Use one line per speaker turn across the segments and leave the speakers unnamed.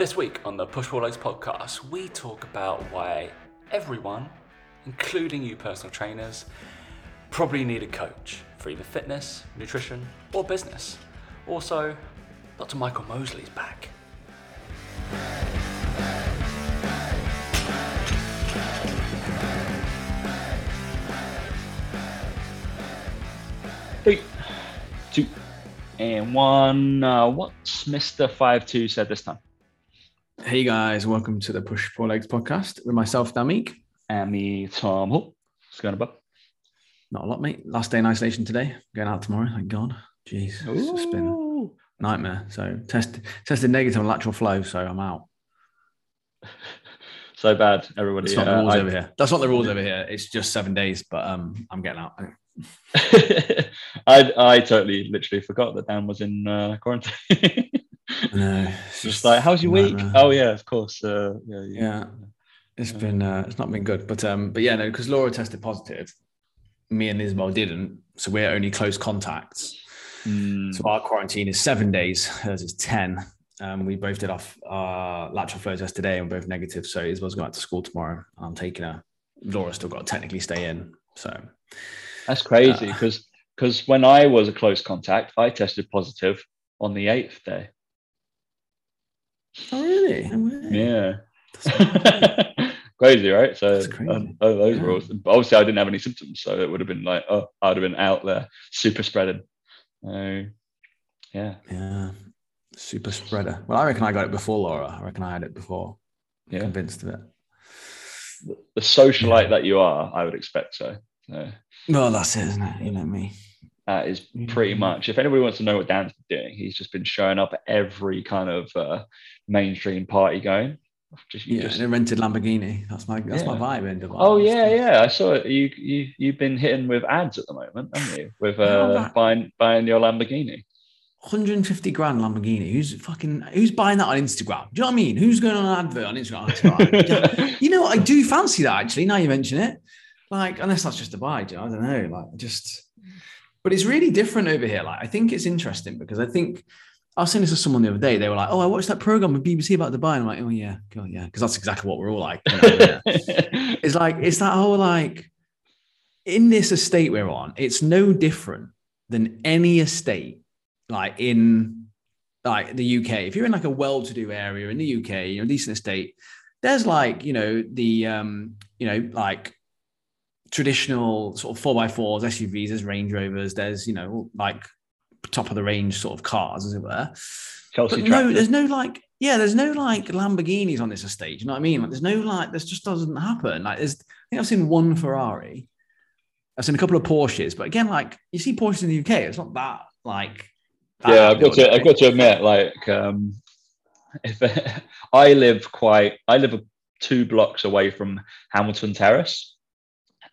This week on the Push Legs podcast, we talk about why everyone, including you personal trainers, probably need a coach for either fitness, nutrition, or business. Also, Dr. Michael Mosley's back.
Three, two, and one. Uh, what's Mister Five Two said this time?
Hey guys, welcome to the Push Pull Legs podcast with myself, Damik.
And me, Tom. Hook. What's going on, bud?
Not a lot, mate. Last day in isolation today. Going out tomorrow. Thank God. Jeez, it's just been
Ooh.
nightmare. So test tested negative on lateral flow, so I'm out.
so bad, everybody.
That's not
Uh,
the rules
I-
over here. That's not the rules over here. It's just seven days, but um, I'm getting out.
I I totally literally forgot that Dan was in uh, quarantine.
No, it's
Just like, how's your week?
nightmare.
Oh yeah, of course. Uh, yeah, yeah.
Yeah, it's been uh, it's not been good, but um, but yeah, no, because Laura tested positive, me and Isabel didn't, so we're only close contacts.
Mm,
So our quarantine is seven days. Hers is ten. Um, we both did off our lateral flow test today, and we're both negative. So Isabel's going back to school tomorrow, and I'm taking her. Laura's still got to technically stay in. So
that's crazy
Uh,
because because when I was a close contact, I tested positive on the eighth day.
Oh really?
Yeah. crazy, right? So
crazy.
um, oh, those
Yeah.
rules. But obviously, I didn't have any symptoms, so it would have been like, oh, I'd have been out there, super spreading. So, yeah,
Yeah, super spreader. Well, I reckon I got it before Laura. I reckon I had it before.
yeah.
Convinced of it.
The socialite that you are, I would expect so. so
Well, that's it, isn't it? You know me.
That is pretty
Mhm.
much. If anybody wants to know what Dan's been doing, he's just been showing up at every kind of uh, mainstream party going. Just,
Yeah,
just-
in a rented Lamborghini. That's my that's my vibe in Dubai.
Oh yeah, yeah. I saw it. You you you've been hitting with ads at the moment, haven't you? With uh, buying buying your Lamborghini.
150 grand Lamborghini. Who's fucking who's buying that on Instagram? Do you know what I mean? Who's going on an advert on Instagram? Yeah. you know what? I do fancy that actually. Now you mention it, like unless that's just a buy. do you know? I don't know. Like just, but it's really different over here. Like I think it's interesting because I think I was saying this to someone the other day. They were like, "Oh, I watched that program with BBC about Dubai." And I'm like, "Oh yeah, cool, yeah," because that's exactly what we're all like. you know. It's like it's that whole like in this estate we're on, it's no different than any estate like in like the UK. If you're in like a well-to-do area in the UK, you know, decent estate, there's like, you know, the um, you know, like traditional sort of four by fours, SUVs, there's Range Rovers, there's, you know, like top of the range sort of cars, as it were.
Chelsea
no, there's no like, yeah, there's no like Lamborghinis on this estate. You know what I mean? Like, there's no like, this just doesn't happen. Like, there's, I think I've seen one Ferrari. I've seen a couple of Porsches, but again, like you see Porsches in the UK, it's not that like. that
yeah, I've got to I've got to admit, like, um, if I live quite, I live two blocks away from Hamilton Terrace,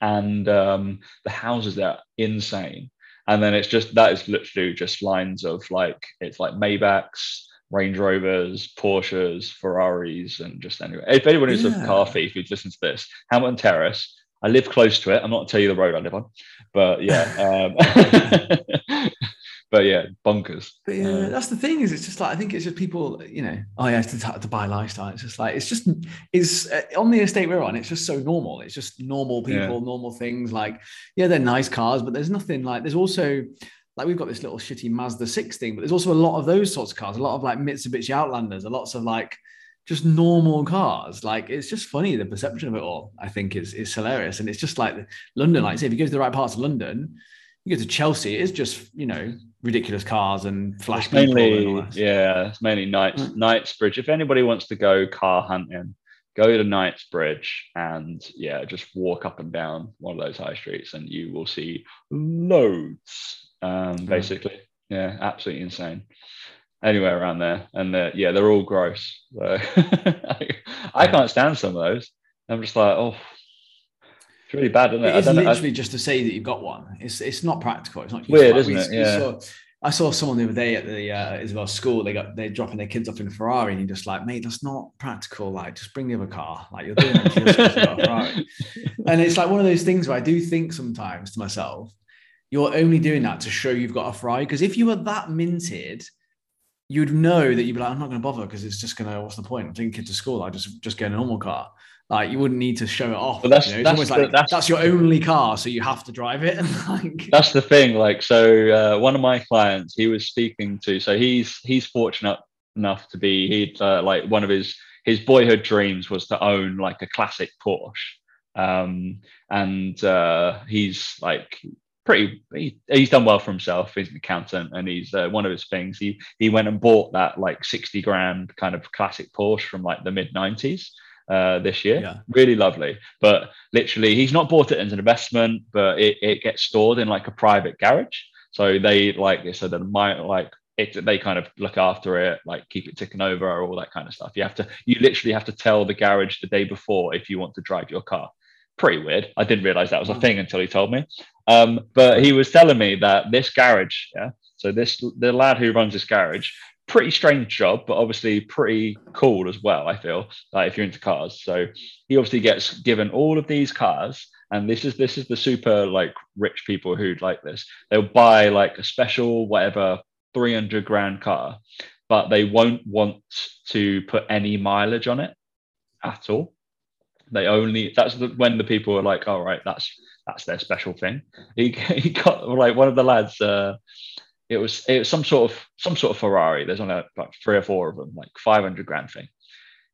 and um, the houses there are insane. And then it's just that is literally just lines of like it's like Maybachs, Range Rovers, Porsches, Ferraris, and just anyway. If anyone is a car thief who's listened to this, Hamilton Terrace. I live close to it. I'm not tell you the road I live on, but yeah, um, but yeah, bonkers.
But yeah,
Uh,
that's the thing. Is it's just like I think it's just people, you know. Oh yeah, it's the Dubai lifestyle. It's just like it's just it's uh, on the estate we're on. It's just so normal. It's just normal people,
Yeah.
normal things. Like yeah, they're nice cars, but there's nothing like. There's also like we've got this little shitty Mazda six thing, but there's also a lot of those sorts of cars. A lot of like Mitsubishi Outlanders. A lots of like just normal cars. Like it's just funny the perception of it all. I think is is hilarious, and it's just like London. Like say if you go to the right parts of London, you go to Chelsea. It's just you know ridiculous cars and flash people and
mainly yeah, it's mainly Knights
Mm.
Knightsbridge. If anybody wants to go car hunting, go to Knightsbridge and yeah, just walk up and down one of those high streets, and you will see loads. Um,
Mm.
basically, yeah, absolutely insane. Anywhere around there, and they're, yeah, they're all gross. So I, I can't stand some of those. I'm just like, oh, it's really bad, isn't it?
It is
don't I-
literally just to say that you've got one. It's it's not practical. It's not
Weird, isn't
we-
it? Yeah.
saw- I saw someone the other day at the uh, Isabel school. They got they're dropping their kids off in a Ferrari, and you're just like, mate, that's not practical. Like, just bring the other car. Like, you're doing it just because you've got a Ferrari. And it's like one of those things where I do think sometimes to myself, you're only doing that to show you've got a Ferrari. Because if you were that minted, you'd know that you'd be like, I'm not going to bother because it's just going to. What's the point? I'm taking kids to school. I just just get a normal car. Like you wouldn't need to show it off.
But that's-
you know?
That's the-
like
that's-
that's, your only car, so you have to drive it. And like,
that's the thing like so uh, one of my clients he was speaking to so he's he's fortunate enough to be he'd uh, like one of his his boyhood dreams was to own like a classic porsche um and uh he's like pretty he, he's done well for himself he's an accountant and he's uh, one of his things he he went and bought that like 60 grand kind of classic porsche from like the mid 90s uh, this year.
Yeah.
Really lovely. But literally, he's not bought it as an investment, but it, it gets stored in like a private garage. So they like this. so that might like it, they kind of look after it, like keep it ticking over, all that kind of stuff. You have to, you literally have to tell the garage the day before if you want to drive your car. Pretty weird. I didn't realize that was a thing until he told me. Um, but he was telling me that this garage, yeah. So this the lad who runs this garage, pretty strange job, but obviously pretty cool as well. I feel like if you're into cars. So he obviously gets given all of these cars, and this is this is the super like rich people who'd like this. They'll buy like a special whatever 300 grand car, but they won't want to put any mileage on it at all. They only that's the, when the people are like, all right, that's that's their special thing. He he got like one of the lads. Uh, it was it was some sort of some sort of Ferrari. There's only like three or four of them, like 500 grand thing.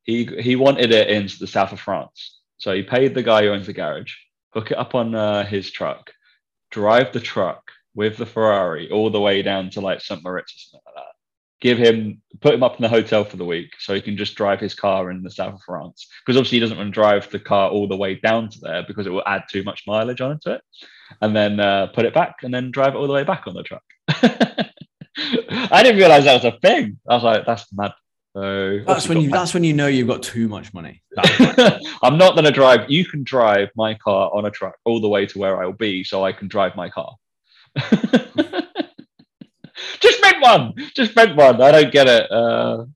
He he wanted it into the south of France, so he paid the guy who owns the garage, hook it up on uh, his truck, drive the truck with the Ferrari all the way down to like St. Moritz or something like that. Give him put him up in the hotel for the week so he can just drive his car in the south of France because obviously he doesn't want to drive the car all the way down to there because it will add too much mileage onto it, and then uh, put it back and then drive it all the way back on the truck. I didn't realize that was a thing. I was like, that's mad. So
that's when you
obviously
that's when you know you've got too much money.
I'm not going to drive. You can drive my car on a truck all the way to where I will be, so I can drive my car. Just rent one. Just rent one. I don't get it. Uh,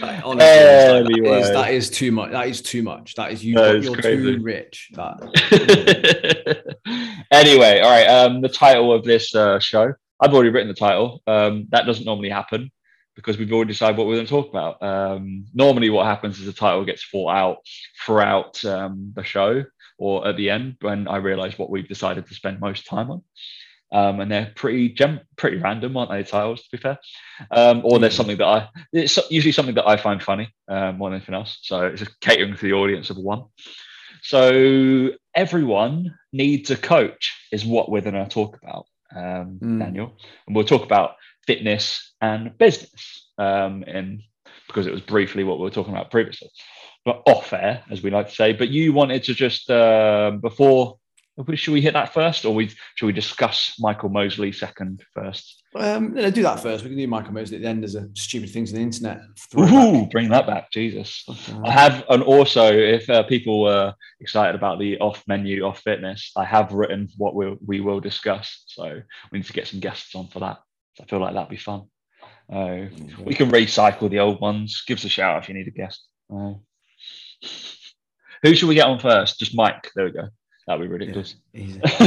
Like, honestly, like, that,
Anyway.
is, that is too much. That is too much. That is you.
That is
you're
crazy.
too rich. That
anyway, all right. Um, the title of this uh, show, I've already written the title. Um, that doesn't normally happen because we've already decided what we're going to talk about. Um, normally, what happens is the title gets thought out throughout um, the show or at the end when I realise what we've decided to spend most time on. Um, and they're pretty gem- pretty random, aren't they? the Titles, to be fair. Um, or there's something that I it's usually something that I find funny um, more than anything else. So it's just catering to the audience of one. So everyone needs a coach, is what we're going to talk about, um,
Mm.
Daniel, and we'll talk about fitness and business, um, and because it was briefly what we were talking about previously, but off air, as we like to say. But you wanted to just um before. Should we hit that first, or we should we discuss Michael Mosley second first?
um, no, do that first. We can do Michael Mosley at the end. There's a stupid things on the internet.
Ooh, bring that back, Jesus! I have, and also, if uh, people were excited about the off menu, off fitness, I have written what we we will discuss. So we need to get some guests on for that. I feel like that'd be fun. Uh, we can recycle the old ones. Give us a shout if you need a guest. Uh, who should we get on first? Just Mike. There we go. That'd be ridiculous.
Easy.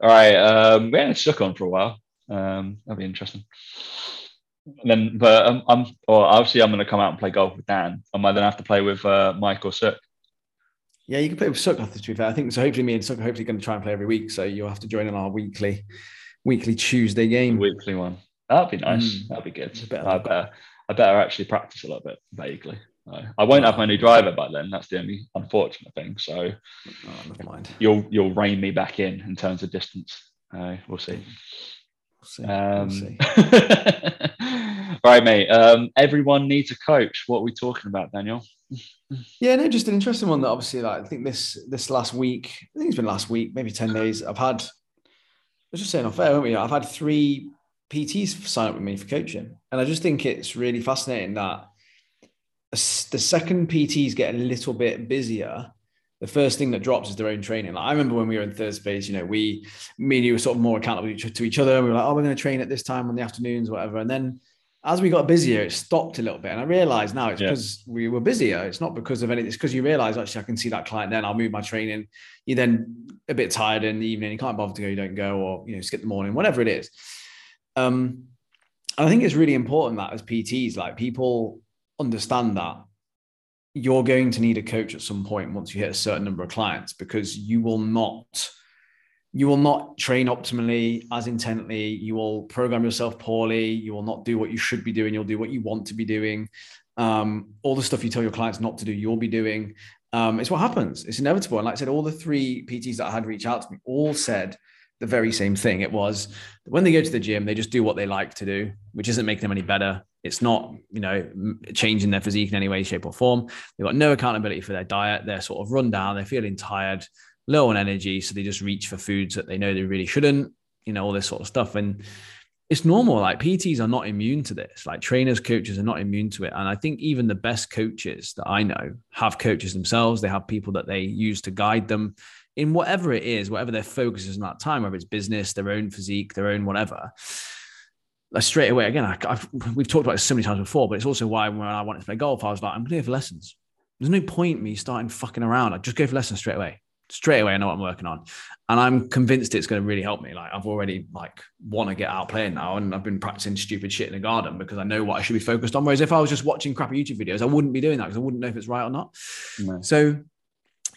All right. Um, we haven't stuck on for a while. Um, that'd be interesting. And then, but um, I'm, or obviously, I'm going to come out and play golf with Dan. Am I then have to play with uh, Mike or Sook?
Yeah, you can play with Suck. To be fair, I think so. Hopefully, me and Suck are hopefully going to try and play every week. So you'll have to join in our weekly, weekly Tuesday game.
Weekly one. That'd be nice.
Mm.
That'd be good. I better, I better actually practice a little bit vaguely. Uh, I won't have my new driver by then. That's the only unfortunate thing. So
Oh, never mind.
you'll you'll rein me back in in terms of distance. Uh, we'll see.
We'll see.
Um,
we'll see.
all right, mate. Um, everyone needs a coach. What are we talking about, Daniel?
Yeah, no, just an interesting one that obviously, like, I think this this last week, I think it's been last week, maybe 10 days. I've had, I was just saying off air, weren't we? I've had three PTs sign up with me for coaching. And I just think it's really fascinating that the second PTs get a little bit busier, the first thing that drops is their own training. Like I remember when we were in third space, you know, we, me and you were sort of more accountable to each- other. We were like, oh, we're going to train at this time on the afternoons, whatever. And then as we got busier, it stopped a little bit. And I realized now it's
Yeah.
because we were busier. It's not because of anything. It's because you realize actually I can see that client then. I'll move my training. You're then a bit tired in the evening. You can't bother to go, you don't go, or you know, skip the morning, whatever it is. Um, and I think it's really important that as PTs, like people understand that you're going to need a coach at some point once you hit a certain number of clients because you will not you will not train optimally as intently. You will program yourself poorly. You will not do what you should be doing. You'll do what you want to be doing. Um, all the stuff you tell your clients not to do you'll be doing. Um, it's what happens. It's inevitable. And like i said all the three pts that i had reach out to me all said the very same thing. It was when they go to the gym they just do what they like to do which isn't making them any better. It's not you know changing their physique in any way shape or form. They've got no accountability for their diet. They're sort of run down. They're feeling tired low on energy so they just reach for foods that they know they really shouldn't you know all this sort of stuff. And it's normal like pts are not immune to this. Like trainers coaches are not immune to it. And i think even the best coaches that i know have coaches themselves. They have people that they use to guide them in whatever it is whatever their focus is in that time whether it's business their own physique their own whatever like straight away again I, I've, we've talked about this so many times before but it's also why when i wanted to play golf i was like i'm going to go for lessons there's no point me starting fucking around i just go for lessons straight away straight away I know what I'm working on. And I'm convinced it's going to really help me. Like I've already like want to get out playing now and I've been practicing stupid shit in the garden because I know what I should be focused on. Whereas if I was just watching crappy YouTube videos, I wouldn't be doing that because I wouldn't know if it's right or not.
No.
So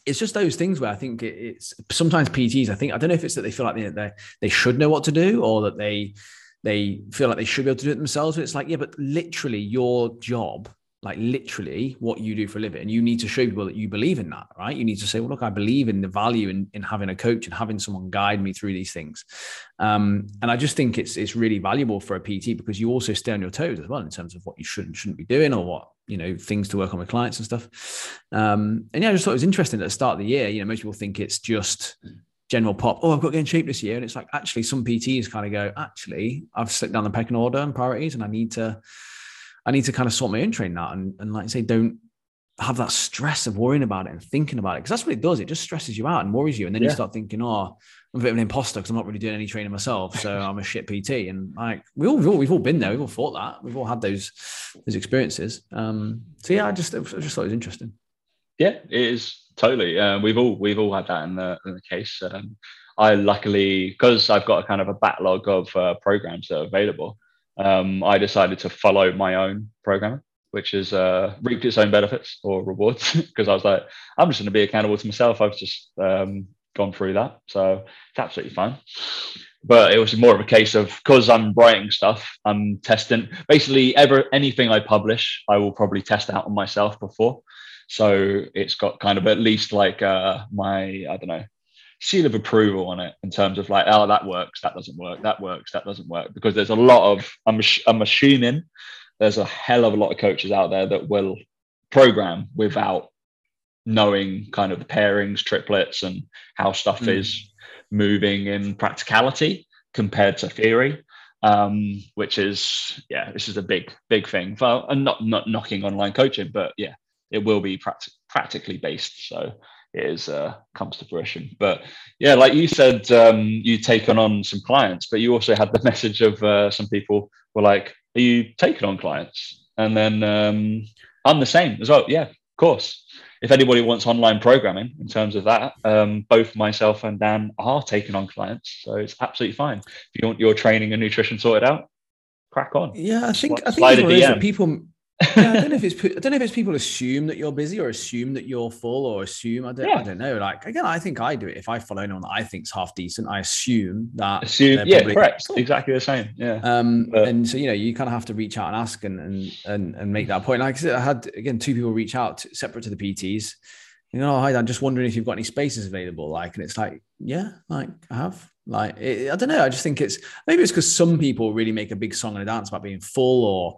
it's just those things where I think it's sometimes PTs, I think, I don't know if it's that they feel like they, they, should know what to do or that they, they feel like they should be able to do it themselves. But it's like, yeah, but literally your job like literally what you do for a living and you need to show people that you believe in that right? You need to say well look i believe in the value in, in having a coach and having someone guide me through these things. Um, and i just think it's it's really valuable for a pt because you also stay on your toes as well in terms of what you should and shouldn't be doing or what you know things to work on with clients and stuff. Um, and yeah i just thought it was interesting at the start of the year you know most people think it's just general pop oh i've got to get in shape this year. And it's like actually some pts kind of go actually i've slipped down the pecking order and priorities and i need to I need to kind of sort my own training out and, and like I say, don't have that stress of worrying about it and thinking about it. Cause that's what it does. It just stresses you out and worries you. And then
Yeah.
you start thinking, oh, I'm a bit of an imposter because I'm not really doing any training myself. So I'm a shit PT. And like we all, we've all, we've all been there. We've all thought that. We've all had those, those experiences. Um, so yeah, I just, I just thought it was interesting.
Yeah, it is totally. Uh, we've all we've all had that in the in the case. Um, I luckily because I've got a kind of a backlog of uh, programs that are available. Um, I decided to follow my own programming, which has uh, reaped its own benefits or rewards. Because I was like, I'm just going to be accountable to myself. I've just um, gone through that, so it's absolutely fine. But it was more of a case of because I'm writing stuff, I'm testing. Basically, ever anything I publish, I will probably test out on myself before. So it's got kind of at least like uh, my I don't know seal of approval on it in terms of like oh that works that doesn't work that works that doesn't work because there's a lot of I'm I'm assuming there's a hell of a lot of coaches out there that will program without knowing kind of the pairings triplets and how stuff
Mm.
is moving in practicality compared to theory um, which is yeah this is a big big thing for and not not knocking online coaching but yeah it will be practi- practically based so is uh, comes to fruition. But yeah like you said um, you taken on some clients but you also had the message of uh, some people were like are you taking on clients? And then um, i'm the same as well. Yeah of course. If anybody wants online programming in terms of that um, both myself and dan are taking on clients so it's absolutely fine. If you want your training and nutrition sorted out crack on.
Yeah, I think I think
Slide a
one of those that
DM.
people. Yeah, I don't know if it's I don't know if it's people assume that you're busy or assume that you're full or assume I don't
Yeah.
I don't know. Like again, I think I do it. If I follow anyone that I think's half decent, I assume that
assume yeah
probably-
correct exactly the same yeah
Um,
But-
and so you know, you kind of have to reach out and ask and and and, and make that point. Like I said, I had again two people reach out to, separate to the PTs. You know, hi, I'm just wondering if you've got any spaces available. Like, and it's like, yeah, like I have. Like, it, I don't know. I just think it's maybe it's because some people really make a big song and a dance about being full or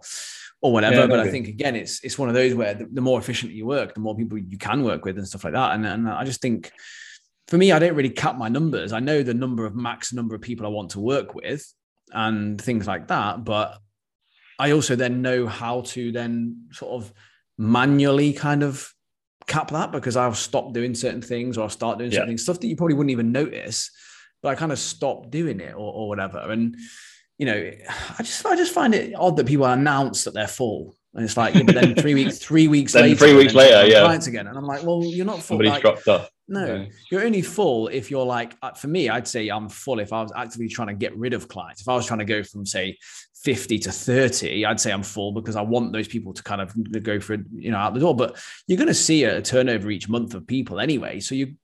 or whatever.
Yeah,
but I think again, it's it's one of those where the, the more efficiently you work, the more people you can work with and stuff like that. And and I just think for me, I don't really cap my numbers. I know the number of max number of people I want to work with and things like that. But I also then know how to then sort of manually kind of cap that because I'll stop doing certain things or I'll start doing certain
Yeah.
things, stuff that you probably wouldn't even notice, but I kind of stop doing it or, or whatever. And you know, I just I just find it odd that people announce that they're full. And it's like, yeah, but then three weeks, three weeks
Then
later,
three weeks later, yeah.
clients again. And I'm like, well, you're not full.
Somebody's
like,
dropped off.
no,
Yeah.
you're only full if you're like, uh, for me, I'd say I'm full if I was actively trying to get rid of clients. If I was trying to go from, say, 50 to 30, I'd say I'm full because I want those people to kind of go for, you know, out the door. But you're going to see a turnover each month of people anyway. So you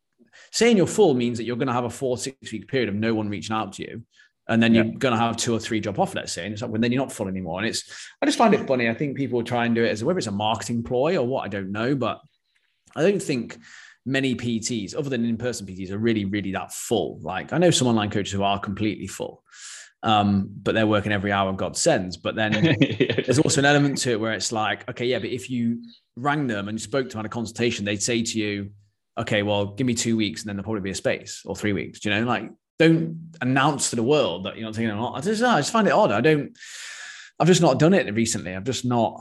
saying you're full means that you're going to have a four, six week period of no one reaching out to you. And then you're going to have two or three drop off, let's say, and it's like, well, then you're not full anymore. And it's, I just find it funny. I think people try and do it as whether it's a marketing ploy or what, I don't know, but I don't think many PTs, other than in-person PTs, are really, really that full. Like I know some online coaches who are completely full, um, but they're working every hour God sends. But then there's also an element to it where it's like, okay, yeah, but if you rang them and you spoke to them on a consultation, they'd say to you, okay, well, give me two weeks and then there'll probably be a space or three weeks. Do you know, like don't announce to the world that you're not taking it on. I just, I just find it odd. I don't, I've just not done it recently. I've just not.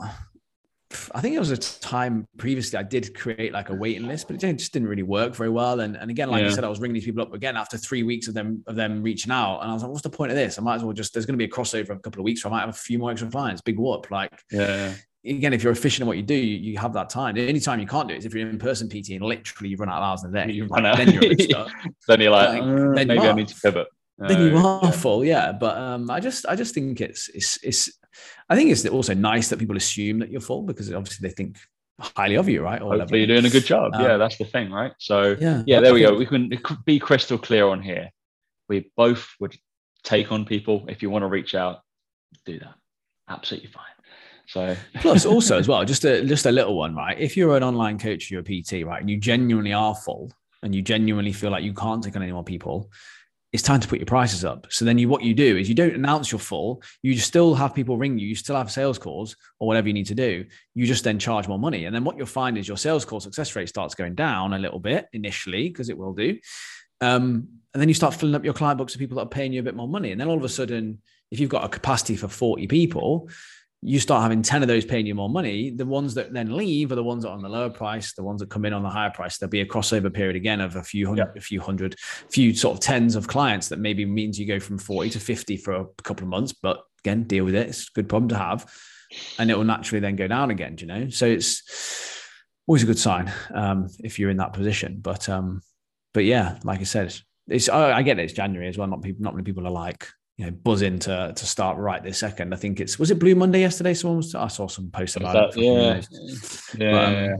I think it was a time previously I did create like a waiting list, but it just didn't really work very well. And, and again, like I said, I was ringing these people up again after three weeks of them of them reaching out, and I was like, "What's the point of this? I might as well just there's going to be a crossover in a couple of weeks, so I might have a few more extra clients. Big whoop! Like
yeah.
Again, if you're efficient in what you do, you, you have that time. The only time you can't do it is if you're in person PT and literally you run out of hours in a day.
You run out.
Then you're.
Then you're like,
Like,
"Uh,
then
maybe
you
I need to pivot.
then you
Uh,
are full, yeah. But um, I just I just think it's it's it's I think it's also nice that people assume that you're full because obviously they think highly of you, right? Or.
Hopefully you're doing a good job.
Um,
yeah, that's the thing, right? So
Yeah,
yeah, there we go. We can be crystal clear on here. We both would take on people. If you want to reach out, do that. Absolutely fine. So
Plus, also as well, just a just a little one, right? If you're an online coach, you're a PT, right, and you genuinely are full, and you genuinely feel like you can't take on any more people, it's time to put your prices up. So then you, what you do is you don't announce you're full. You still have people ring you. You still have sales calls or whatever you need to do. You just then charge more money, and then what you'll find is your sales call success rate starts going down a little bit initially because it will do. Um, and then you start filling up your client books of people that are paying you a bit more money. And then all of a sudden, if you've got a capacity for 40 people, you start having 10 of those paying you more money. The ones that then leave are the ones that are on the lower price. The ones that come in on the higher price, there'll be a crossover period again of a few hundred, a few hundred, few sort of tens of clients that maybe means you go from 40 to 50 for a couple of months. But again, deal with it. It's a good problem to have. And it will naturally then go down again, do you know? So it's always a good sign um, if you're in that position. But um, but yeah, like I said, it's I, I get it. It's January as well. Not people, not many people are like you know buzzing to to start right this second. I think it's was it Blue Monday yesterday. Someone was I saw some post about
that-
it.
yeah, yeah,
But, um,
yeah.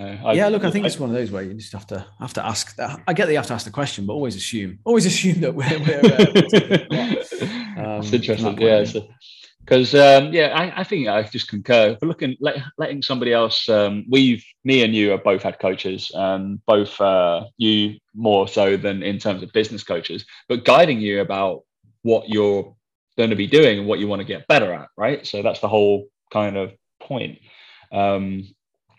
Uh,
yeah, look, I think it's one of those where you just have to have to ask. I get that you have to ask the question, but always assume, always assume that we're. we're uh,
That's
um,
interesting.
that
Yeah, because um, yeah, I, I think I just concur. For looking, let, letting somebody else, um, we've me and you have both had coaches, um, both uh, you more so than in terms of business coaches, but guiding you about what you're going to be doing and what you want to get better at, right? So that's the whole kind of point. Um,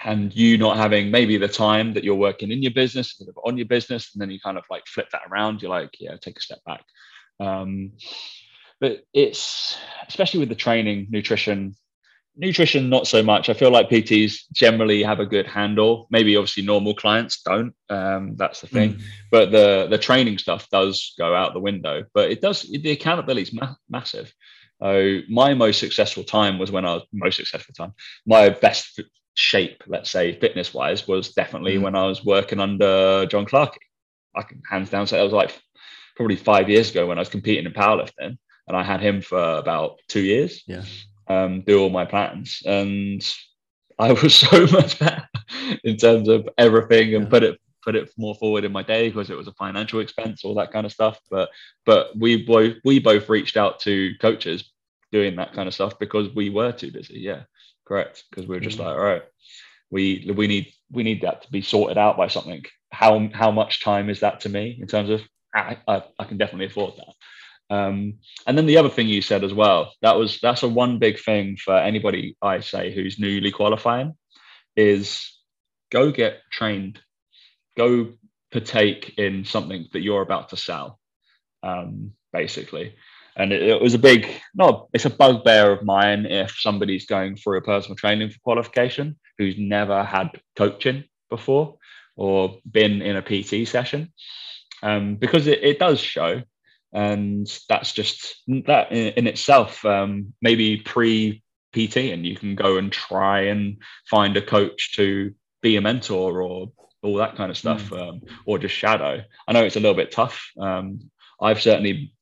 and you not having maybe the time that you're working in your business instead of on your business, and then you kind of like flip that around. You're like, yeah, take a step back. Um, but it's especially with the training, nutrition, nutrition not so much. I feel like PTs generally have a good handle. Maybe obviously normal clients don't. Um, that's the thing.
Mm.
But the the training stuff does go out the window. But it does the accountability is ma- massive. So my most successful time was when I was most successful time. My best shape, let's say, fitness wise, was definitely
Mm.
when I was working under John Clarkey. I can hands down say that was like probably five years ago when I was competing in powerlifting, and I had him for about two years.
Yeah.
Um, do all my plans, and I was so much better in terms of everything, and
Yeah.
put it put it more forward in my day because it was a financial expense, all that kind of stuff. But but we both we both reached out to coaches doing that kind of stuff because we were too busy. Yeah, correct. Because we were just
Mhm.
like, all right, we we need we need that to be sorted out by something. How how much time is that to me in terms of I I, I can definitely afford that. Um, and then the other thing you said as well, that was that's a one big thing for anybody I say who's newly qualifying is go get trained, go partake in something that you're about to sell, um, basically. And it, it was a big, no, it's a bugbear of mine if somebody's going through a personal training for qualification who's never had coaching before or been in a PT session, um, because it, it does show and that's just that in, in itself. Um, maybe pre PT, and you can go and try and find a coach to be a mentor or all that kind of stuff, mm. um, or just shadow. I know it's a little bit tough. Um, I've certainly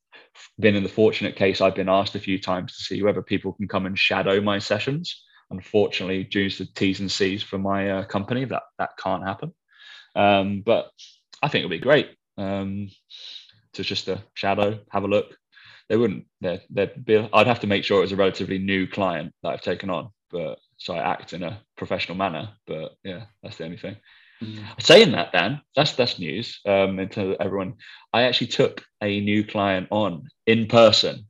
been in the fortunate case I've been asked a few times to see whether people can come and shadow my sessions. Unfortunately, due to T's and C's for my uh, company, that that can't happen. Um, but I think it'll be great um, to just a shadow, have a look. They wouldn't. They'd, they'd be. I'd have to make sure it was a relatively new client that I've taken on, but so I act in a professional manner. But yeah, that's the only thing. Mm. Saying that, Dan, that's that's news. Um, into everyone, I actually took a new client on in person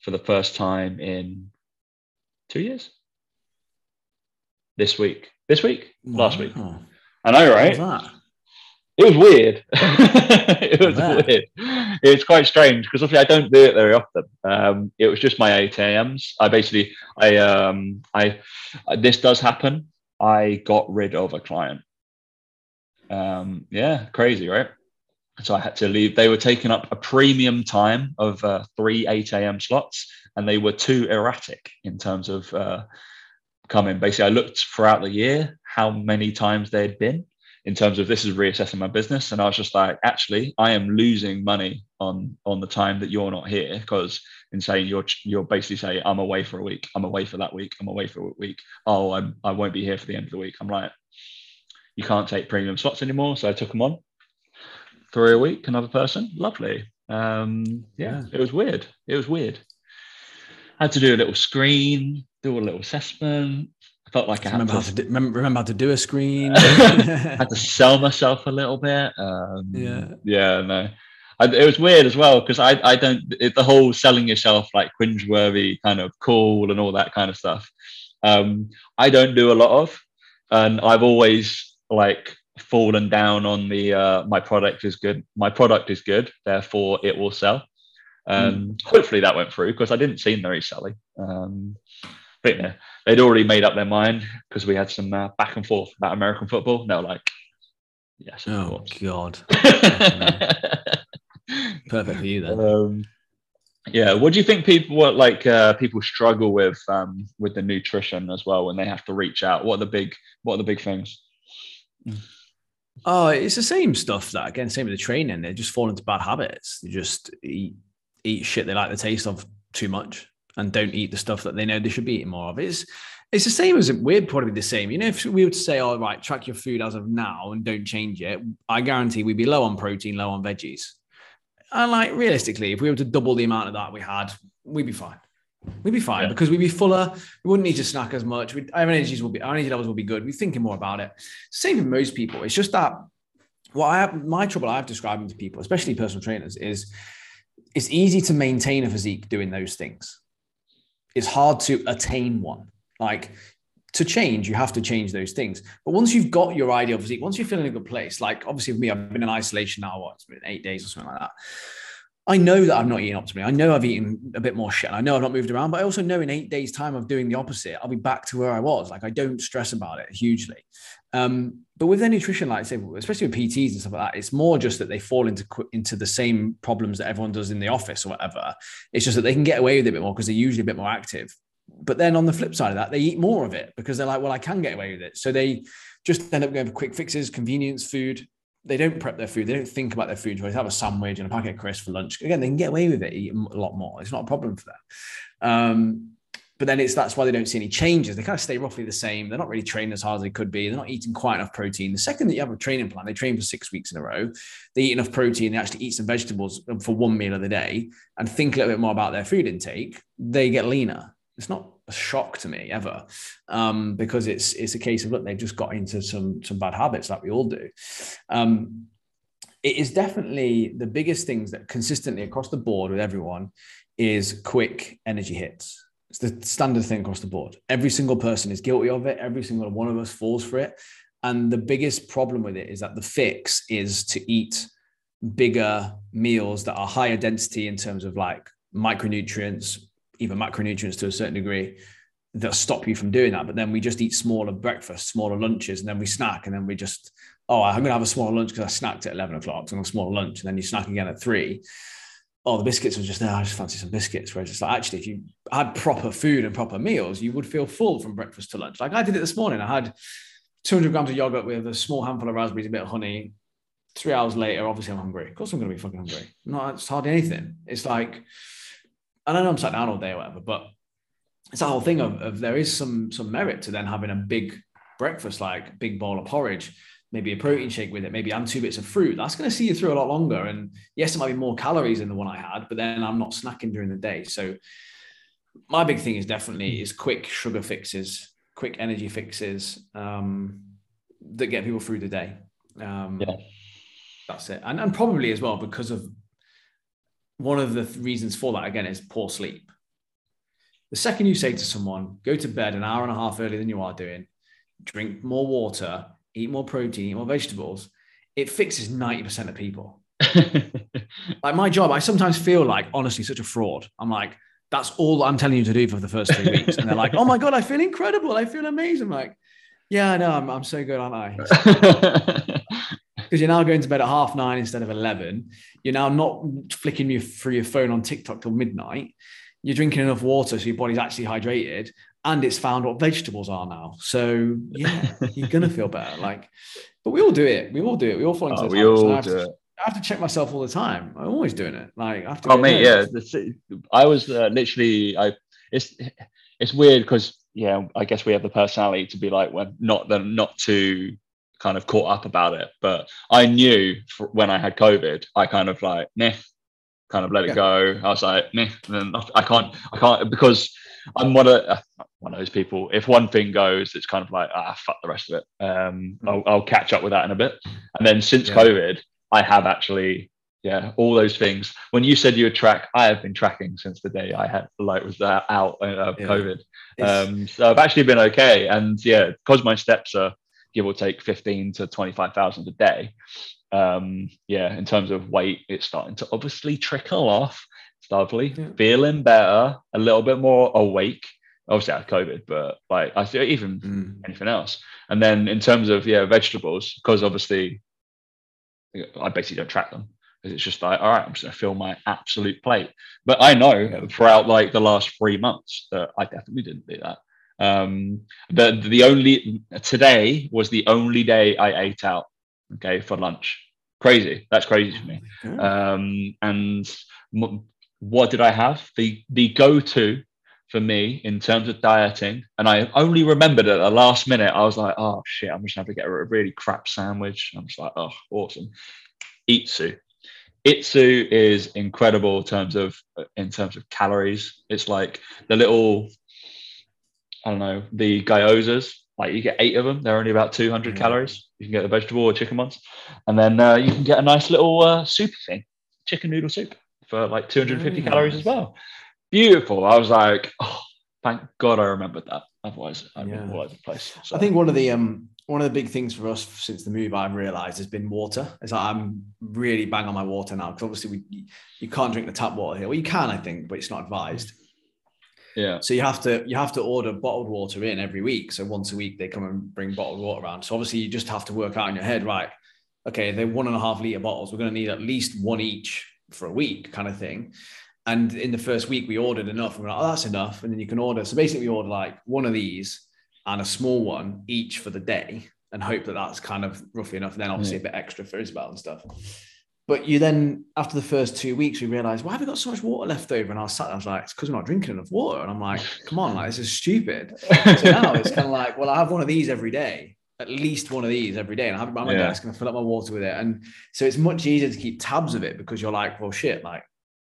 for the first time in two years. This week, this week, wow. last week. I know, right? It was weird. it was weird. It's quite strange because obviously I don't do it very often. Um, it was just my 8 a.m.s. I basically, I, um, I, this does happen. I got rid of a client um, yeah, crazy, right? So I had to leave. They were taking up a premium time of uh, three 8 a.m. slots, and they were too erratic in terms of uh, coming. Basically, I looked throughout the year how many times they had been in terms of this is reassessing my business, and I was just like, actually, I am losing money on on the time that you're not here because in saying you're you're basically saying I'm away for a week, I'm away for that week, I'm away for a week. Oh, I'm I won't be here for the end of the week. I'm like, you can't take premium slots anymore. So I took them on three a week, another person. Lovely. Um, yeah, it was weird. It was weird. I had to do a little screen, do a little assessment. I felt like I had
remember to, how to do, remember, remember how to do a screen.
had to sell myself a little bit. Um, yeah, yeah, no. I, it was weird as well because I, I don't it, the whole selling yourself like cringeworthy kind of cool and all that kind of stuff. Um, I don't do a lot of, and I've always like fallen down on the uh, my product is good my product is good therefore it will sell um, mm. hopefully that went through because i didn't seem very selly um, but yeah they'd already made up their mind because we had some uh, back and forth about american football. They were like yes
oh god. Perfect for you then. Um,
yeah what do you think people what like uh, people struggle with um, with the nutrition as well when they have to reach out? What are the big what are the big things?
Oh, it's the same stuff that again, same with the training. They just fall into bad habits. They just eat eat shit they like the taste of too much and don't eat the stuff that they know they should be eating more of. It's it's the same as we'd probably be the same. You know, if we were to say, "All oh, right, track your food as of now and don't change it," I guarantee we'd be low on protein, low on veggies. And like realistically, if we were to double the amount of that we had, we'd be fine. We'd be fine yeah. because we'd be fuller. We wouldn't need to snack as much. We'd, our energies will be, our energy levels will be good. We're thinking more about it. Same with most people. It's just that what I have, my trouble I've described to people, especially personal trainers, is it's easy to maintain a physique doing those things. It's hard to attain one. Like to change, you have to change those things. But once you've got your ideal physique, once you're feeling in a good place, like obviously for me, I've been in isolation now, what, it's been eight days or something like that. I know that I'm not eating optimally. I know I've eaten a bit more shit. I know I've not moved around, but I also know in eight days' time of doing the opposite, I'll be back to where I was. Like I don't stress about it hugely. Um, but with their nutrition, like I say, especially with PTs and stuff like that, it's more just that they fall into into the same problems that everyone does in the office or whatever. It's just that they can get away with it a bit more because they're usually a bit more active. But then on the flip side of that, they eat more of it because they're like, well, I can get away with it. So they just end up going for quick fixes, convenience food, they don't prep their food. They don't think about their food choice. They have a sandwich and a packet of crisps for lunch. Again, they can get away with it, eat a lot more. It's not a problem for them. Um, but then it's that's why they don't see any changes. They kind of stay roughly the same. They're not really training as hard as they could be. They're not eating quite enough protein. The second that you have a training plan, they train for six weeks in a row. They eat enough protein. They actually eat some vegetables for one meal of the day and think a little bit more about their food intake. They get leaner. It's not a shock to me ever, um, because it's it's a case of look, they've just got into some some bad habits like we all do. Um, it is definitely the biggest things that consistently across the board with everyone is quick energy hits. It's the standard thing across the board. Every single person is guilty of it. Every single one of us falls for it. And the biggest problem with it is that the fix is to eat bigger meals that are higher density in terms of like micronutrients, even macronutrients to a certain degree that stop you from doing that. But then we just eat smaller breakfast, smaller lunches, and then we snack, and then we just, oh, I'm going to have a smaller lunch because I snacked at 11 o'clock. So I'm a smaller lunch, and then you snack again at three. Oh, the biscuits were just there. I just fancy some biscuits. Whereas it's like, actually, if you had proper food and proper meals, you would feel full from breakfast to lunch. Like I did it this morning. I had 200 grams of yogurt with a small handful of raspberries, a bit of honey. Three hours later, obviously, I'm hungry. Of course, I'm going to be fucking hungry. No, it's hardly anything. It's like, I don't know, I'm sat down all day or whatever, but it's that whole thing of, of there is some some merit to then having a big breakfast, like big bowl of porridge maybe a protein shake with it, maybe and two bits of fruit. That's going to see you through a lot longer. And yes, it might be more calories than the one I had, but then I'm not snacking during the day. So my big thing is definitely is quick sugar fixes, quick energy fixes um, that get people through the day. Um, yeah. That's it. And, and probably as well, because of one of the th- reasons for that, again, is poor sleep. The second you say to someone, go to bed an hour and a half earlier than you are doing, drink more water, eat more protein, eat more vegetables, it fixes 90% of people. like my job, I sometimes feel like honestly such a fraud. I'm like, that's all I'm telling you to do for the first three weeks. And they're like, oh my God, I feel incredible. I feel amazing. I'm like, yeah, I know, I'm, I'm so good, aren't I? Because you're now going to bed at half nine instead of 11. You're now not flicking you through your phone on TikTok till midnight. You're drinking enough water so your body's actually hydrated and it's found what vegetables are now. So yeah, you're gonna feel better. Like, but we all do it. We all do it. We all fall into
oh, We all do
to,
it.
I have to check myself all the time. I'm always doing it. Like, I have to.
Oh mate, yeah. I was uh, literally. I. It's it's weird because yeah, I guess we have the personality to be like when not the not too kind of caught up about it. But I knew when I had COVID, I kind of like meh, kind of let it go. I was like meh, and I can't, I can't because I'm one of uh, one of those people. If one thing goes, it's kind of like ah, fuck the rest of it. Um, mm. I'll, I'll, catch up with that in a bit. And then since yeah. COVID, I have actually, yeah, all those things. When you said you would track, I have been tracking since the day I had the light was out of yeah. COVID. Um, so I've actually been okay. And yeah, because my steps are give or take fifteen to twenty five thousand a day. Um, yeah, in terms of weight, it's starting to obviously trickle off. It's lovely, yeah. feeling better, a little bit more awake. Obviously, I had COVID, but like I see even mm. anything else. And then in terms of yeah, vegetables, because obviously I basically don't track them because it's just like, all right, I'm just gonna fill my absolute plate. But I know throughout like the last three months that I definitely didn't do that. Um, the the only today was the only day I ate out, okay, for lunch. Crazy. That's crazy for me. Um, and what did I have? The the go-to for me in terms of dieting, and I only remembered at the last minute. I was like, "Oh shit, I'm just gonna have to get a really crap sandwich." I'm just like, "Oh, awesome." Itsu. Itsu is incredible in terms of in terms of calories. It's like the little, I don't know, the gyozas. Like you get eight of them. They're only about 200 mm. calories. You can get the vegetable or chicken ones, and then uh, you can get a nice little uh, soup thing, chicken noodle soup for like 250 mm. calories as well. Beautiful. I was like, oh, thank God I remembered that. Otherwise, I yeah. all over the place.
So. I think one of the um one of the big things for us since the move I've realized has been water. Is like I'm really bang on my water now because obviously we you can't drink the tap water here. Well, you can, I think, but it's not advised.
Yeah.
So you have to you have to order bottled water in every week. So once a week they come and bring bottled water around. So obviously you just have to work out in your head, right? Okay, they're one and a half liter bottles. We're going to need at least one each for a week kind of thing. And in the first week, we ordered enough. And we're like, oh, that's enough. And then you can order. So basically, we order like one of these and a small one each for the day and hope that that's kind of roughly enough. And then obviously yeah. a bit extra for Isabel and stuff. But you then, after the first two weeks, we realized, why have we got so much water left over? And I was sat I was like, it's because we're not drinking enough water. And I'm like, come on, like, this is stupid. so now it's kind of like, well, I have one of these every day at least one of these every day and I have it by my yeah. desk and I fill up my water with it. And so it's much easier to keep tabs of it because you're like, well, shit, like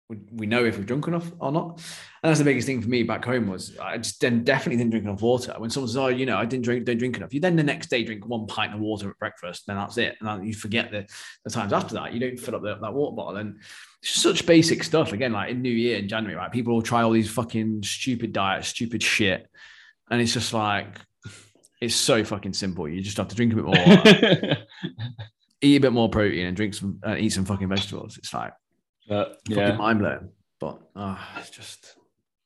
we, we know if we've drunk enough or not. And that's the biggest thing for me back home was I just then definitely didn't drink enough water. When someone says, oh, you know, I didn't drink, don't drink enough. You then the next day drink one pint of water at breakfast, then that's it. And then you forget the, the times after that. You don't fill up the, that water bottle. And it's such basic stuff. Again, like in New Year in January, right? People will try all these fucking stupid diets, stupid shit. And it's just like, it's so fucking simple. You just have to drink a bit more, eat a bit more protein, and drink some, uh, eat some fucking vegetables. It's like,
uh, yeah,
mind blowing. But uh, it's just.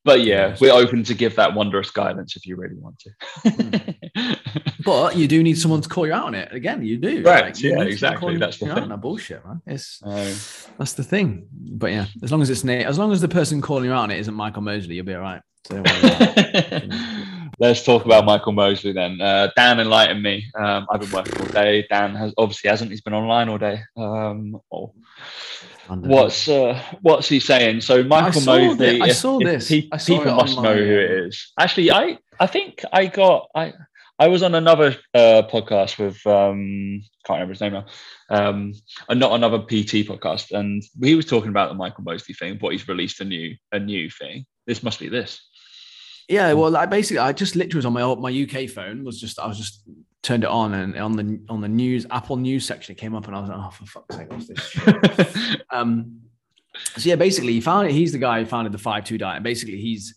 But yeah, we're open to give that wondrous guidance if you really want to.
But you do need someone to call you out on it. Again, you do.
Right,
you
yeah, exactly. That's the
you out on
thing.
That bullshit, man. It's
Um,
that's the thing. But yeah, as long as it's as long as the person calling you out on it isn't Michael Mosley, you'll be all right. So don't worry about it.
Let's talk about Michael Mosley then. Uh, Dan enlightened me. Um, I've been working all day. Dan has obviously hasn't. He's been online all day. Um, oh, what's uh, what's he saying? So Michael
saw
Mosley.
I
if-
saw
if
this.
pe-
I saw
people must know who it is. Actually, I I think I got I. I was on another uh, podcast with um, can't remember his name now, um, and not another PT podcast, and he was talking about the Michael Mosley thing, but he's released a new a new thing. This must be this.
Yeah, well, I basically I just literally was on my old- my UK phone was just I was just turned it on and on the on the news Apple News section it came up and I was like, oh for fuck's sake, what's this? um, so yeah, basically he found it. He's the guy who founded the five two diet. And basically he's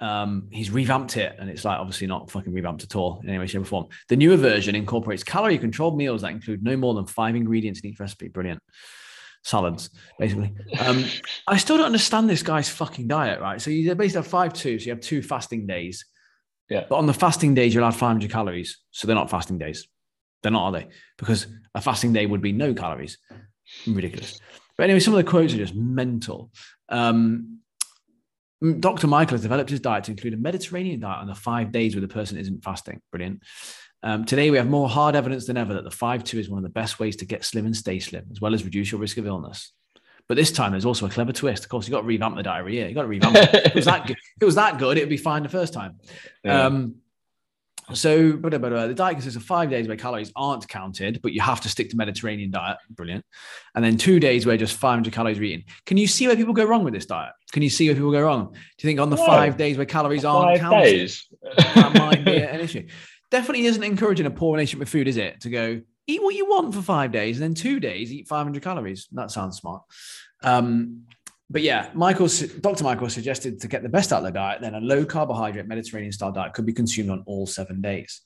um, he's revamped it, and it's like obviously not fucking revamped at all in any way, shape, or form. The newer version incorporates calorie controlled meals that include no more than five ingredients in each recipe. Brilliant. Salads, basically. Um, I still don't understand this guy's fucking diet, right? So you basically have five two, so you have two fasting days.
Yeah.
But on the fasting days, you're allowed 500 calories. So they're not fasting days. They're not, are they? Because a fasting day would be no calories. Ridiculous. But anyway, some of the quotes are just mental. Um, Dr. Michael has developed his diet to include a Mediterranean diet on the five days where the person isn't fasting. Brilliant. Um, today, we have more hard evidence than ever that the 5 2 is one of the best ways to get slim and stay slim, as well as reduce your risk of illness. But this time, there's also a clever twist. Of course, you've got to revamp the year. You've got to revamp it. If it was that good, it was that good, it'd be fine the first time.
Yeah.
Um, so, but, but, uh, the diet consists of five days where calories aren't counted, but you have to stick to Mediterranean diet. Brilliant. And then two days where just 500 calories are eaten. Can you see where people go wrong with this diet? Can you see where people go wrong? Do you think on the
No.
five days where calories aren't
Five
counted,
days.
that might be an issue? Definitely isn't encouraging a poor relationship with food, is it? To go eat what you want for five days and then two days eat 500 calories. That sounds smart. Um, but yeah, Michael, Dr. Michael suggested to get the best out of the diet, then a low carbohydrate Mediterranean style diet could be consumed on all seven days.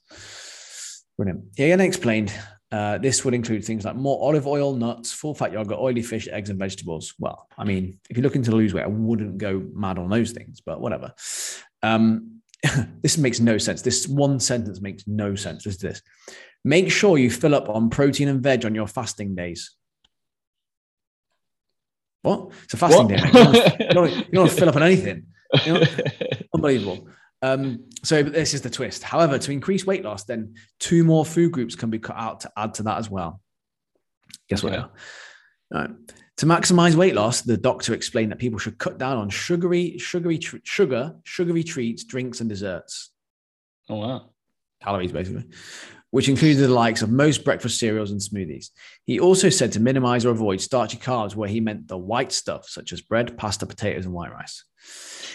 Brilliant. He again explained uh, this would include things like more olive oil, nuts, full fat yogurt, oily fish, eggs, and vegetables. Well, I mean, if you're looking to lose weight, I wouldn't go mad on those things, but whatever. Um, this makes no sense. This one sentence makes no sense. Listen to this. Make sure you fill up on protein and veg on your fasting days. What? It's a fasting
What?
day. You don't, you don't wanna- you don't want to fill up on anything. You know? Unbelievable. Um, so this is the twist. However, to increase weight loss, then two more food groups can be cut out to add to that as well. Guess what?
Okay.
are? All right. To maximize weight loss, the doctor explained that people should cut down on sugary, sugary, tr- sugar, sugary treats, drinks, and desserts.
oh wow.
Calories, basically, which included the likes of most breakfast cereals and smoothies. He also said to minimize or avoid starchy carbs, where he meant the white stuff, such as bread, pasta, potatoes, and white rice.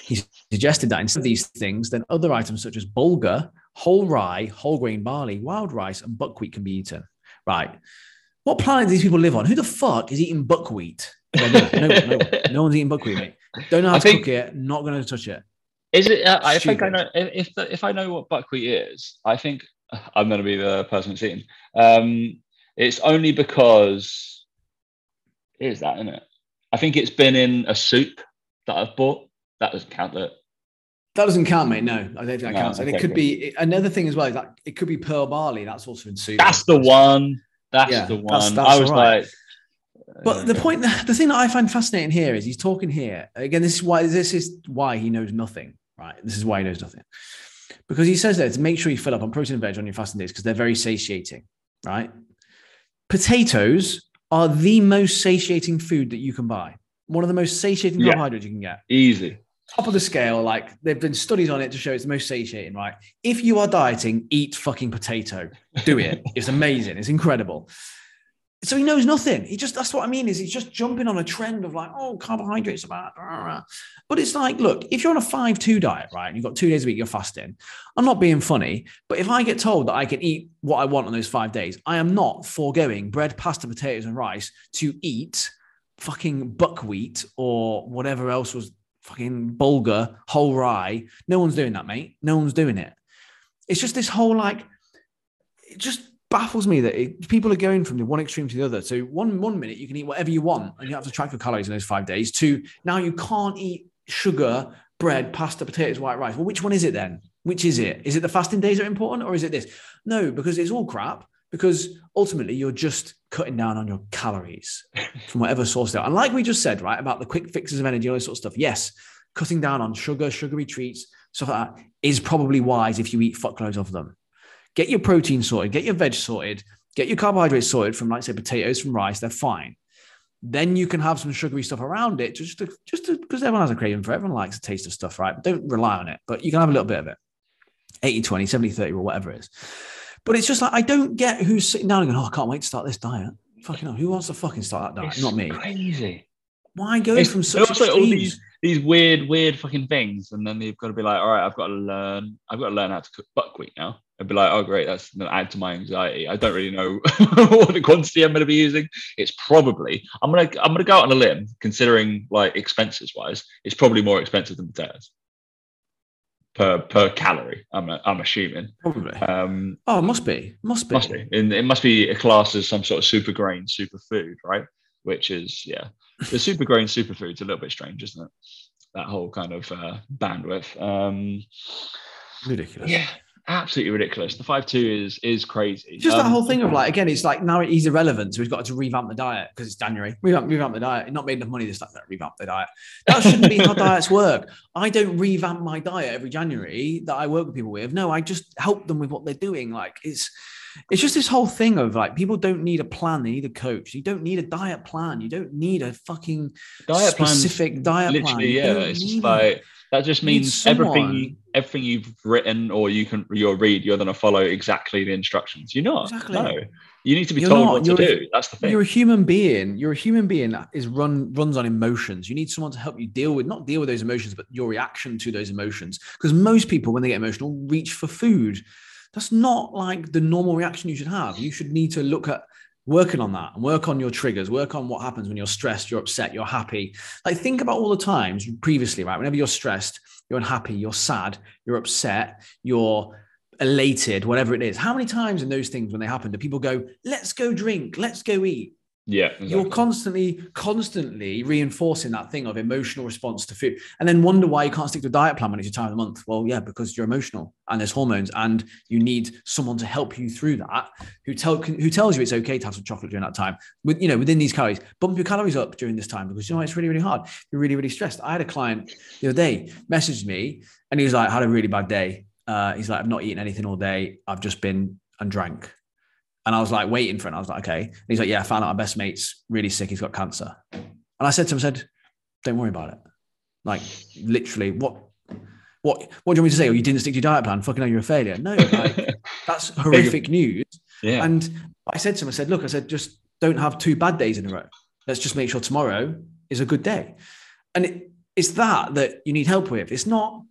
He suggested that instead of these things, then other items such as bulgur, whole rye, whole grain barley, wild rice, and buckwheat can be eaten. Right. What planet do these people live on? Who the fuck is eating buckwheat? No, no, no, no, one's eating buckwheat, mate. Don't know how
I
to
think-
cook it. Not going to touch it.
Is it? Uh, I think I know. If if, the, if I know what buckwheat is, I think I'm going to be the person that's eating. Um, it's only because it is that, isn't it? I think it's been in a soup that I've bought. That doesn't count. That
That doesn't count, mate. No, I don't think that
No,
counts. And it could be another thing as well. Is that it could be pearl barley. That's also in soup.
that's the one. That's
Yeah,
the one.
that's
I was
right.
like.
But the
uh,
point, the thing that I find fascinating here is he's talking here again. This is why this is why he knows nothing, right? This is why he knows nothing, because he says there to make sure you fill up on protein and veg on your fasting days because they're very satiating, right? Potatoes are the most satiating food that you can buy. One of the most satiating
Yeah.
carbohydrates you can get.
easy.
Top of the scale. Like there've been studies on it to show it's the most satiating, right? If you are dieting, eat fucking potato. Do it. it's amazing. It's incredible. So he knows nothing. He just that's what I mean is he's just jumping on a trend of like, oh, carbohydrates are bad. rah, rah. But it's like, look, if you're on a five-two diet, right, and you've got two days a week, you're fasting. I'm not being funny, but if I get told that I can eat what I want on those five days, I am not foregoing bread, pasta, potatoes, and rice to eat fucking buckwheat or whatever else was fucking bulgur, whole rye. No one's doing that, mate. No one's doing it. It's just this whole like, it just baffles me that it, people are going from the one extreme to the other. So one one minute you can eat whatever you want and you have to track your calories in those five days. To now you can't eat sugar, bread, pasta, potatoes, white rice. Well, which one is it then? Which is it? Is it the fasting days are important or is it this? No, because it's all crap. Because ultimately, you're just cutting down on your calories from whatever source they are. And like we just said, right, about the quick fixes of energy, all this sort of stuff. Yes, cutting down on sugar, sugary treats, stuff like that is probably wise if you eat fuckloads of them. Get your protein sorted, get your veg sorted, get your carbohydrates sorted from, like, say, potatoes, from rice. They're fine. Then you can have some sugary stuff around it, just to, just because everyone has a craving for it. Everyone likes a taste of stuff, right? Don't rely on it, but you can have a little bit of it 80 20, 70 30, or whatever it is. But it's just like I don't get who's sitting down and going, "Oh, I can't wait to start this diet." Fucking hell, who wants to fucking start that diet?
It's
Not me.
Crazy.
Why go
It's
from such
also all these these weird, weird fucking things, and then they've got to be like, all right, I've got to learn. I've got to learn how to cook buckwheat now. I'd be like, oh great, that's going to add to my anxiety. I don't really know what the quantity I'm going to be using. It's probably I'm gonna I'm gonna go out on a limb, considering like expenses wise, it's probably more expensive than potatoes per per calorie. I'm I'm assuming.
Probably.
Um,
oh, it must be. Must be.
must be. And it must be a class as some sort of super grain, super food, right? Which is, yeah, the super grain, super food's a little bit strange, isn't it? That whole kind of uh, bandwidth. Um,
Ridiculous.
yeah, absolutely ridiculous. The five two is is crazy.
Just that
Um,
whole thing of like, again, it's like now he's irrelevant, so we've got to revamp the diet because it's January. Revamp, revamp the diet. Not made enough money this time. No, revamp the diet. That shouldn't be how diets work. I don't revamp my diet every January that I work with people with. No, I just help them with what they're doing. Like it's it's just this whole thing of like people don't need a plan, they need a coach. You don't need a diet plan. You don't need a fucking
diet
specific diet plan.
literally, yeah. It's just like that just means everything you, everything you've written or you can you'll read, you're gonna follow exactly the instructions. You're not.
Exactly.
No. You need to be
You're
told
not.
what to
You're-
do. That's the thing.
You're a human being. You're a human being that is run runs on emotions. You need someone to help you deal with not deal with those emotions, but your reaction to those emotions. Because most people, when they get emotional, reach for food. That's not like the normal reaction you should have. You should need to look at working on that and work on your triggers. Work on what happens when you're stressed, you're upset, you're happy. Like think about all the times previously, right? Whenever you're stressed, you're unhappy, you're sad, you're upset, you're elated, whatever it is. How many times in those things when they happen do people go, let's go drink, let's go eat?
Yeah.
You're constantly, constantly reinforcing that thing of emotional response to food and then wonder why you can't stick to a diet plan when it's your time of the month. Well, yeah, because you're emotional and there's hormones and you need someone to help you through that who tell who tells you it's okay to have some chocolate during that time. With you know, within these calories, bump your calories up during this time because you know it's really, really hard. You're really, really stressed. I had a client the other day messaged me and he was like, I had a really bad day. Uh, he's like, I've not eaten anything all day. I've just been and drank. And I was like waiting for it. And I was like, okay. And he's like, yeah, I found out my best mate's really sick. He's got cancer. And I said to him, I said, don't worry about it. Like literally, what, what, what do you want me to say? Oh, you didn't stick to your diet plan. Fucking hell, you're a failure. No, like that's horrific news.
yeah.
And I said to him, I said, look, I said, just don't have two bad days in a row. Let's just make sure tomorrow is a good day. And it, it's that that you need help with. It's not,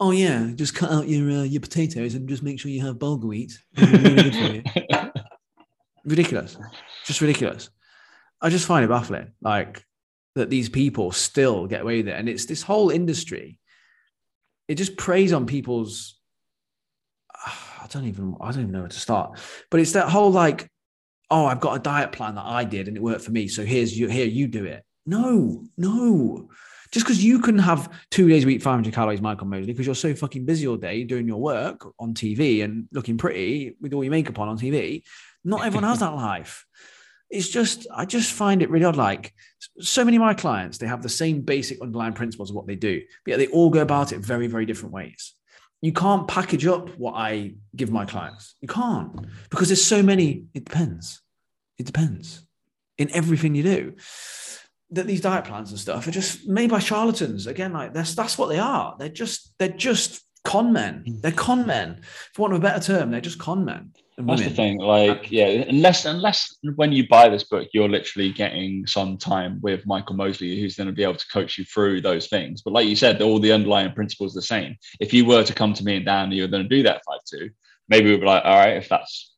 oh yeah, just cut out your uh, your potatoes and just make sure you have bulgur wheat. Really good for you ridiculous. Just ridiculous. I just find it baffling like that these people still get away with it. And it's this whole industry it just preys on people's i don't even i don't even know where to start. But it's that whole like oh i've got a diet plan that i did and it worked for me. So here's you here you do it. No no just because you can have two days a week 500 calories michael mosley because you're so fucking busy all day doing your work on tv and looking pretty with all your makeup on on tv not everyone has that life. It's just, I just find it really odd. Like so many of my clients, they have the same basic underlying principles of what they do, but yet they all go about it very, very different ways. You can't package up what I give my clients. You can't because there's so many. It depends. It depends in everything you do. That these diet plans and stuff are just made by charlatans. Again, like that's that's what they are. They're just they're just con men. Hmm. They're con men. For want of a better term, they're just con men.
That's the thing. Like, yeah, unless unless when you buy this book, you're literally getting some time with Michael Mosley, who's going to be able to coach you through those things. But like you said, all the underlying principles are the same. If you were to come to me and Dan, you're going to do that five two, maybe we'd be like, all right, if that's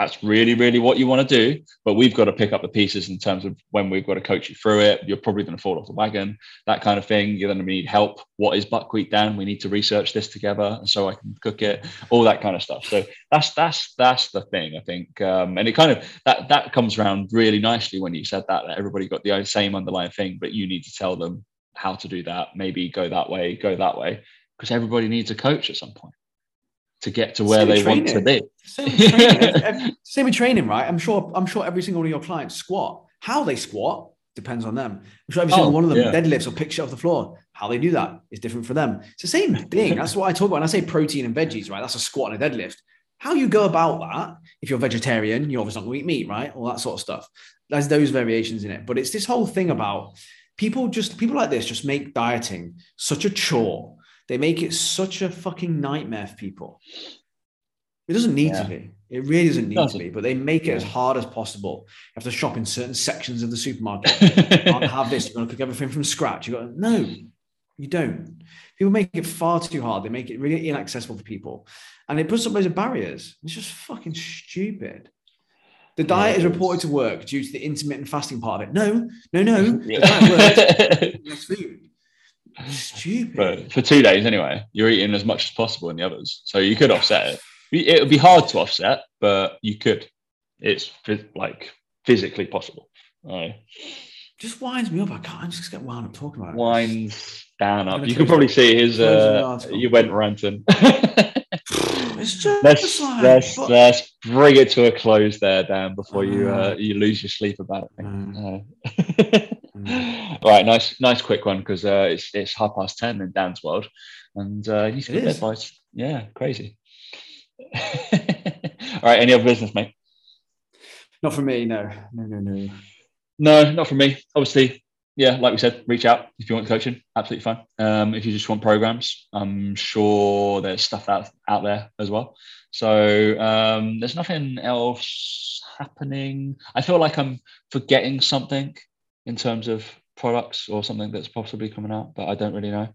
that's really really what you want to do, but we've got to pick up the pieces in terms of when we've got to coach you through it. You're probably going to fall off the wagon, that kind of thing. You're going to need help. What is buckwheat, Dan? We need to research this together, so I can cook it. All that kind of stuff. So that's that's that's the thing I think, um, and it kind of that that comes around really nicely when you said that that everybody got the same underlying thing, but you need to tell them how to do that. Maybe go that way, go that way, because everybody needs a coach at some point to get to where they want to be.
Same with training. Same with training, right? I'm sure. I'm sure every single one of your clients squat. How they squat depends on them. I'm sure every single
Oh,
one of them
yeah.
deadlifts or picks shit off the floor. How they do that is different for them. It's the same thing. That's what I talk about. When I say protein and veggies, right? That's a squat and a deadlift. How you go about that? If you're vegetarian, you're obviously not going to eat meat, right? All that sort of stuff. There's those variations in it. But it's this whole thing about people just people like this just make dieting such a chore. They make it such a fucking nightmare for people. It doesn't need
Yeah.
to be. It really doesn't need
Doesn't.
to be, but they make it as hard as possible. You have to shop in certain sections of the supermarket. You can't have this. You're going to cook everything from scratch. You got no, you don't. People make it far too hard. They make it really inaccessible for people, and it puts up loads of barriers. It's just fucking stupid. The diet is reported to work due to the intermittent fasting part of it. No, no, no. The diet works. Less food. Stupid.
but for two days anyway, you're eating as much as possible in the others, so you could offset it. It would be hard to offset, but you could. It's like physically possible. Uh,
just winds me up. I can't. I just get wound up talking about it.
winds down up. You can probably see his. Uh, you went ranting.
It's just
let's
like,
let's
but-
let's bring it to a close there, Dan, before you uh,
Mm.
you lose your sleep about it.
Mm.
Uh, right, nice nice quick one because uh, it's it's half past ten in Dan's world, and uh, he's
It
got
is.
advice. Yeah, crazy. All right, any other business, mate?
Not for me. No, no, no, no.
No, not for me. Obviously, yeah, like we said, reach out if you want coaching. Absolutely fine. Um, if you just want programs, I'm sure there's stuff out, out there as well. So um, there's nothing else happening. I feel like I'm forgetting something in terms of products or something that's possibly coming out, but I don't really know.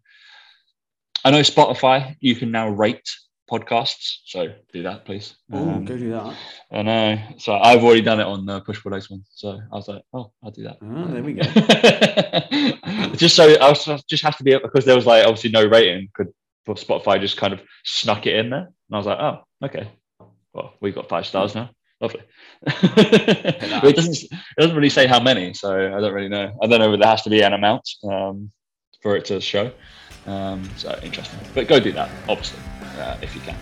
I know Spotify, you can now rate podcasts. So do that, please.
Oh,
Um,
go do that.
I know. So I've already done it on the push pull legs one. So I was like, oh, I'll do that.
Ah, there we go.
just so I was just has to be up because there was like obviously no rating. Could Spotify just kind of snuck it in there, and I was like, oh, okay. Well, we've got five stars now. Lovely. It doesn't. It doesn't really say how many, so I don't really know. I don't know if there has to be an amount um, for it to show. Um, so interesting. But go do that, obviously, uh, if you can.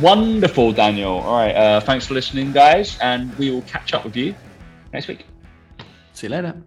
Wonderful, Daniel. All right. Uh, thanks for listening, guys, and we will catch up with you next week.
See you later.